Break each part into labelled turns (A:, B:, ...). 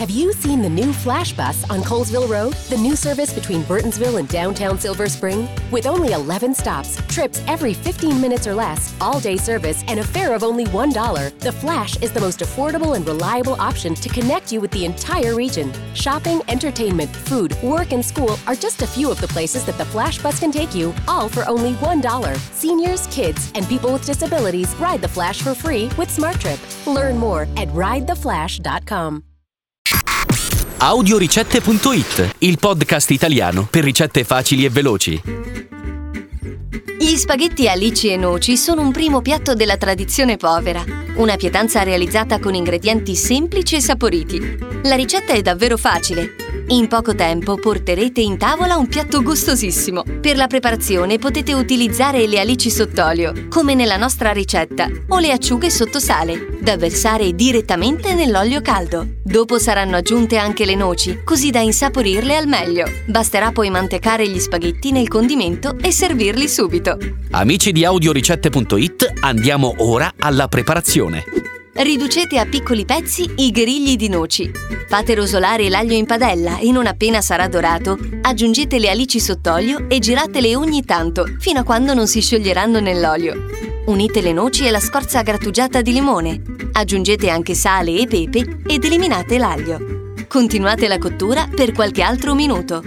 A: Have you seen the new Flash Bus on Colesville Road? The new service between Burtonsville and downtown Silver Spring? With only 11 stops, trips every 15 minutes or less, all day service, and a fare of only $1, the Flash is the most affordable and reliable option to connect you with the entire region. Shopping, entertainment, food, work, and school are just a few of the places that the Flash Bus can take you, all for only $1. Seniors, kids, and people with disabilities ride the Flash for free with SmartTrip. Learn more at ridetheflash.com.
B: Audioricette.it, il podcast italiano per ricette facili e veloci.
C: Gli spaghetti alici e noci sono un primo piatto della tradizione povera, una pietanza realizzata con ingredienti semplici e saporiti. La ricetta è davvero facile. In poco tempo porterete in tavola un piatto gustosissimo. Per la preparazione potete utilizzare le alici sott'olio, come nella nostra ricetta, o le acciughe sotto sale, da versare direttamente nell'olio caldo. Dopo saranno aggiunte anche le noci, così da insaporirle al meglio. Basterà poi mantecare gli spaghetti nel condimento e servirli subito.
B: Amici di Audioricette.it, andiamo ora alla preparazione.
C: Riducete a piccoli pezzi i grigli di noci. Fate rosolare l'aglio in padella e non appena sarà dorato, aggiungete le alici sott'olio e giratele ogni tanto, fino a quando non si scioglieranno nell'olio. Unite le noci e la scorza grattugiata di limone. Aggiungete anche sale e pepe ed eliminate l'aglio. Continuate la cottura per qualche altro minuto.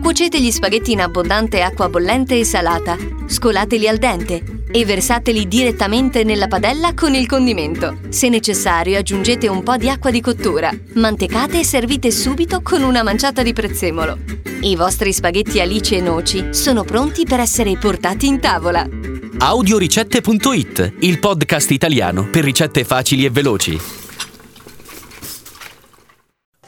C: Cuocete gli spaghetti in abbondante acqua bollente e salata, scolateli al dente e versateli direttamente nella padella con il condimento. Se necessario aggiungete un po' di acqua di cottura, mantecate e servite subito con una manciata di prezzemolo. I vostri spaghetti alice e noci sono pronti per essere portati in tavola.
B: Audioricette.it, il podcast italiano per ricette facili e veloci.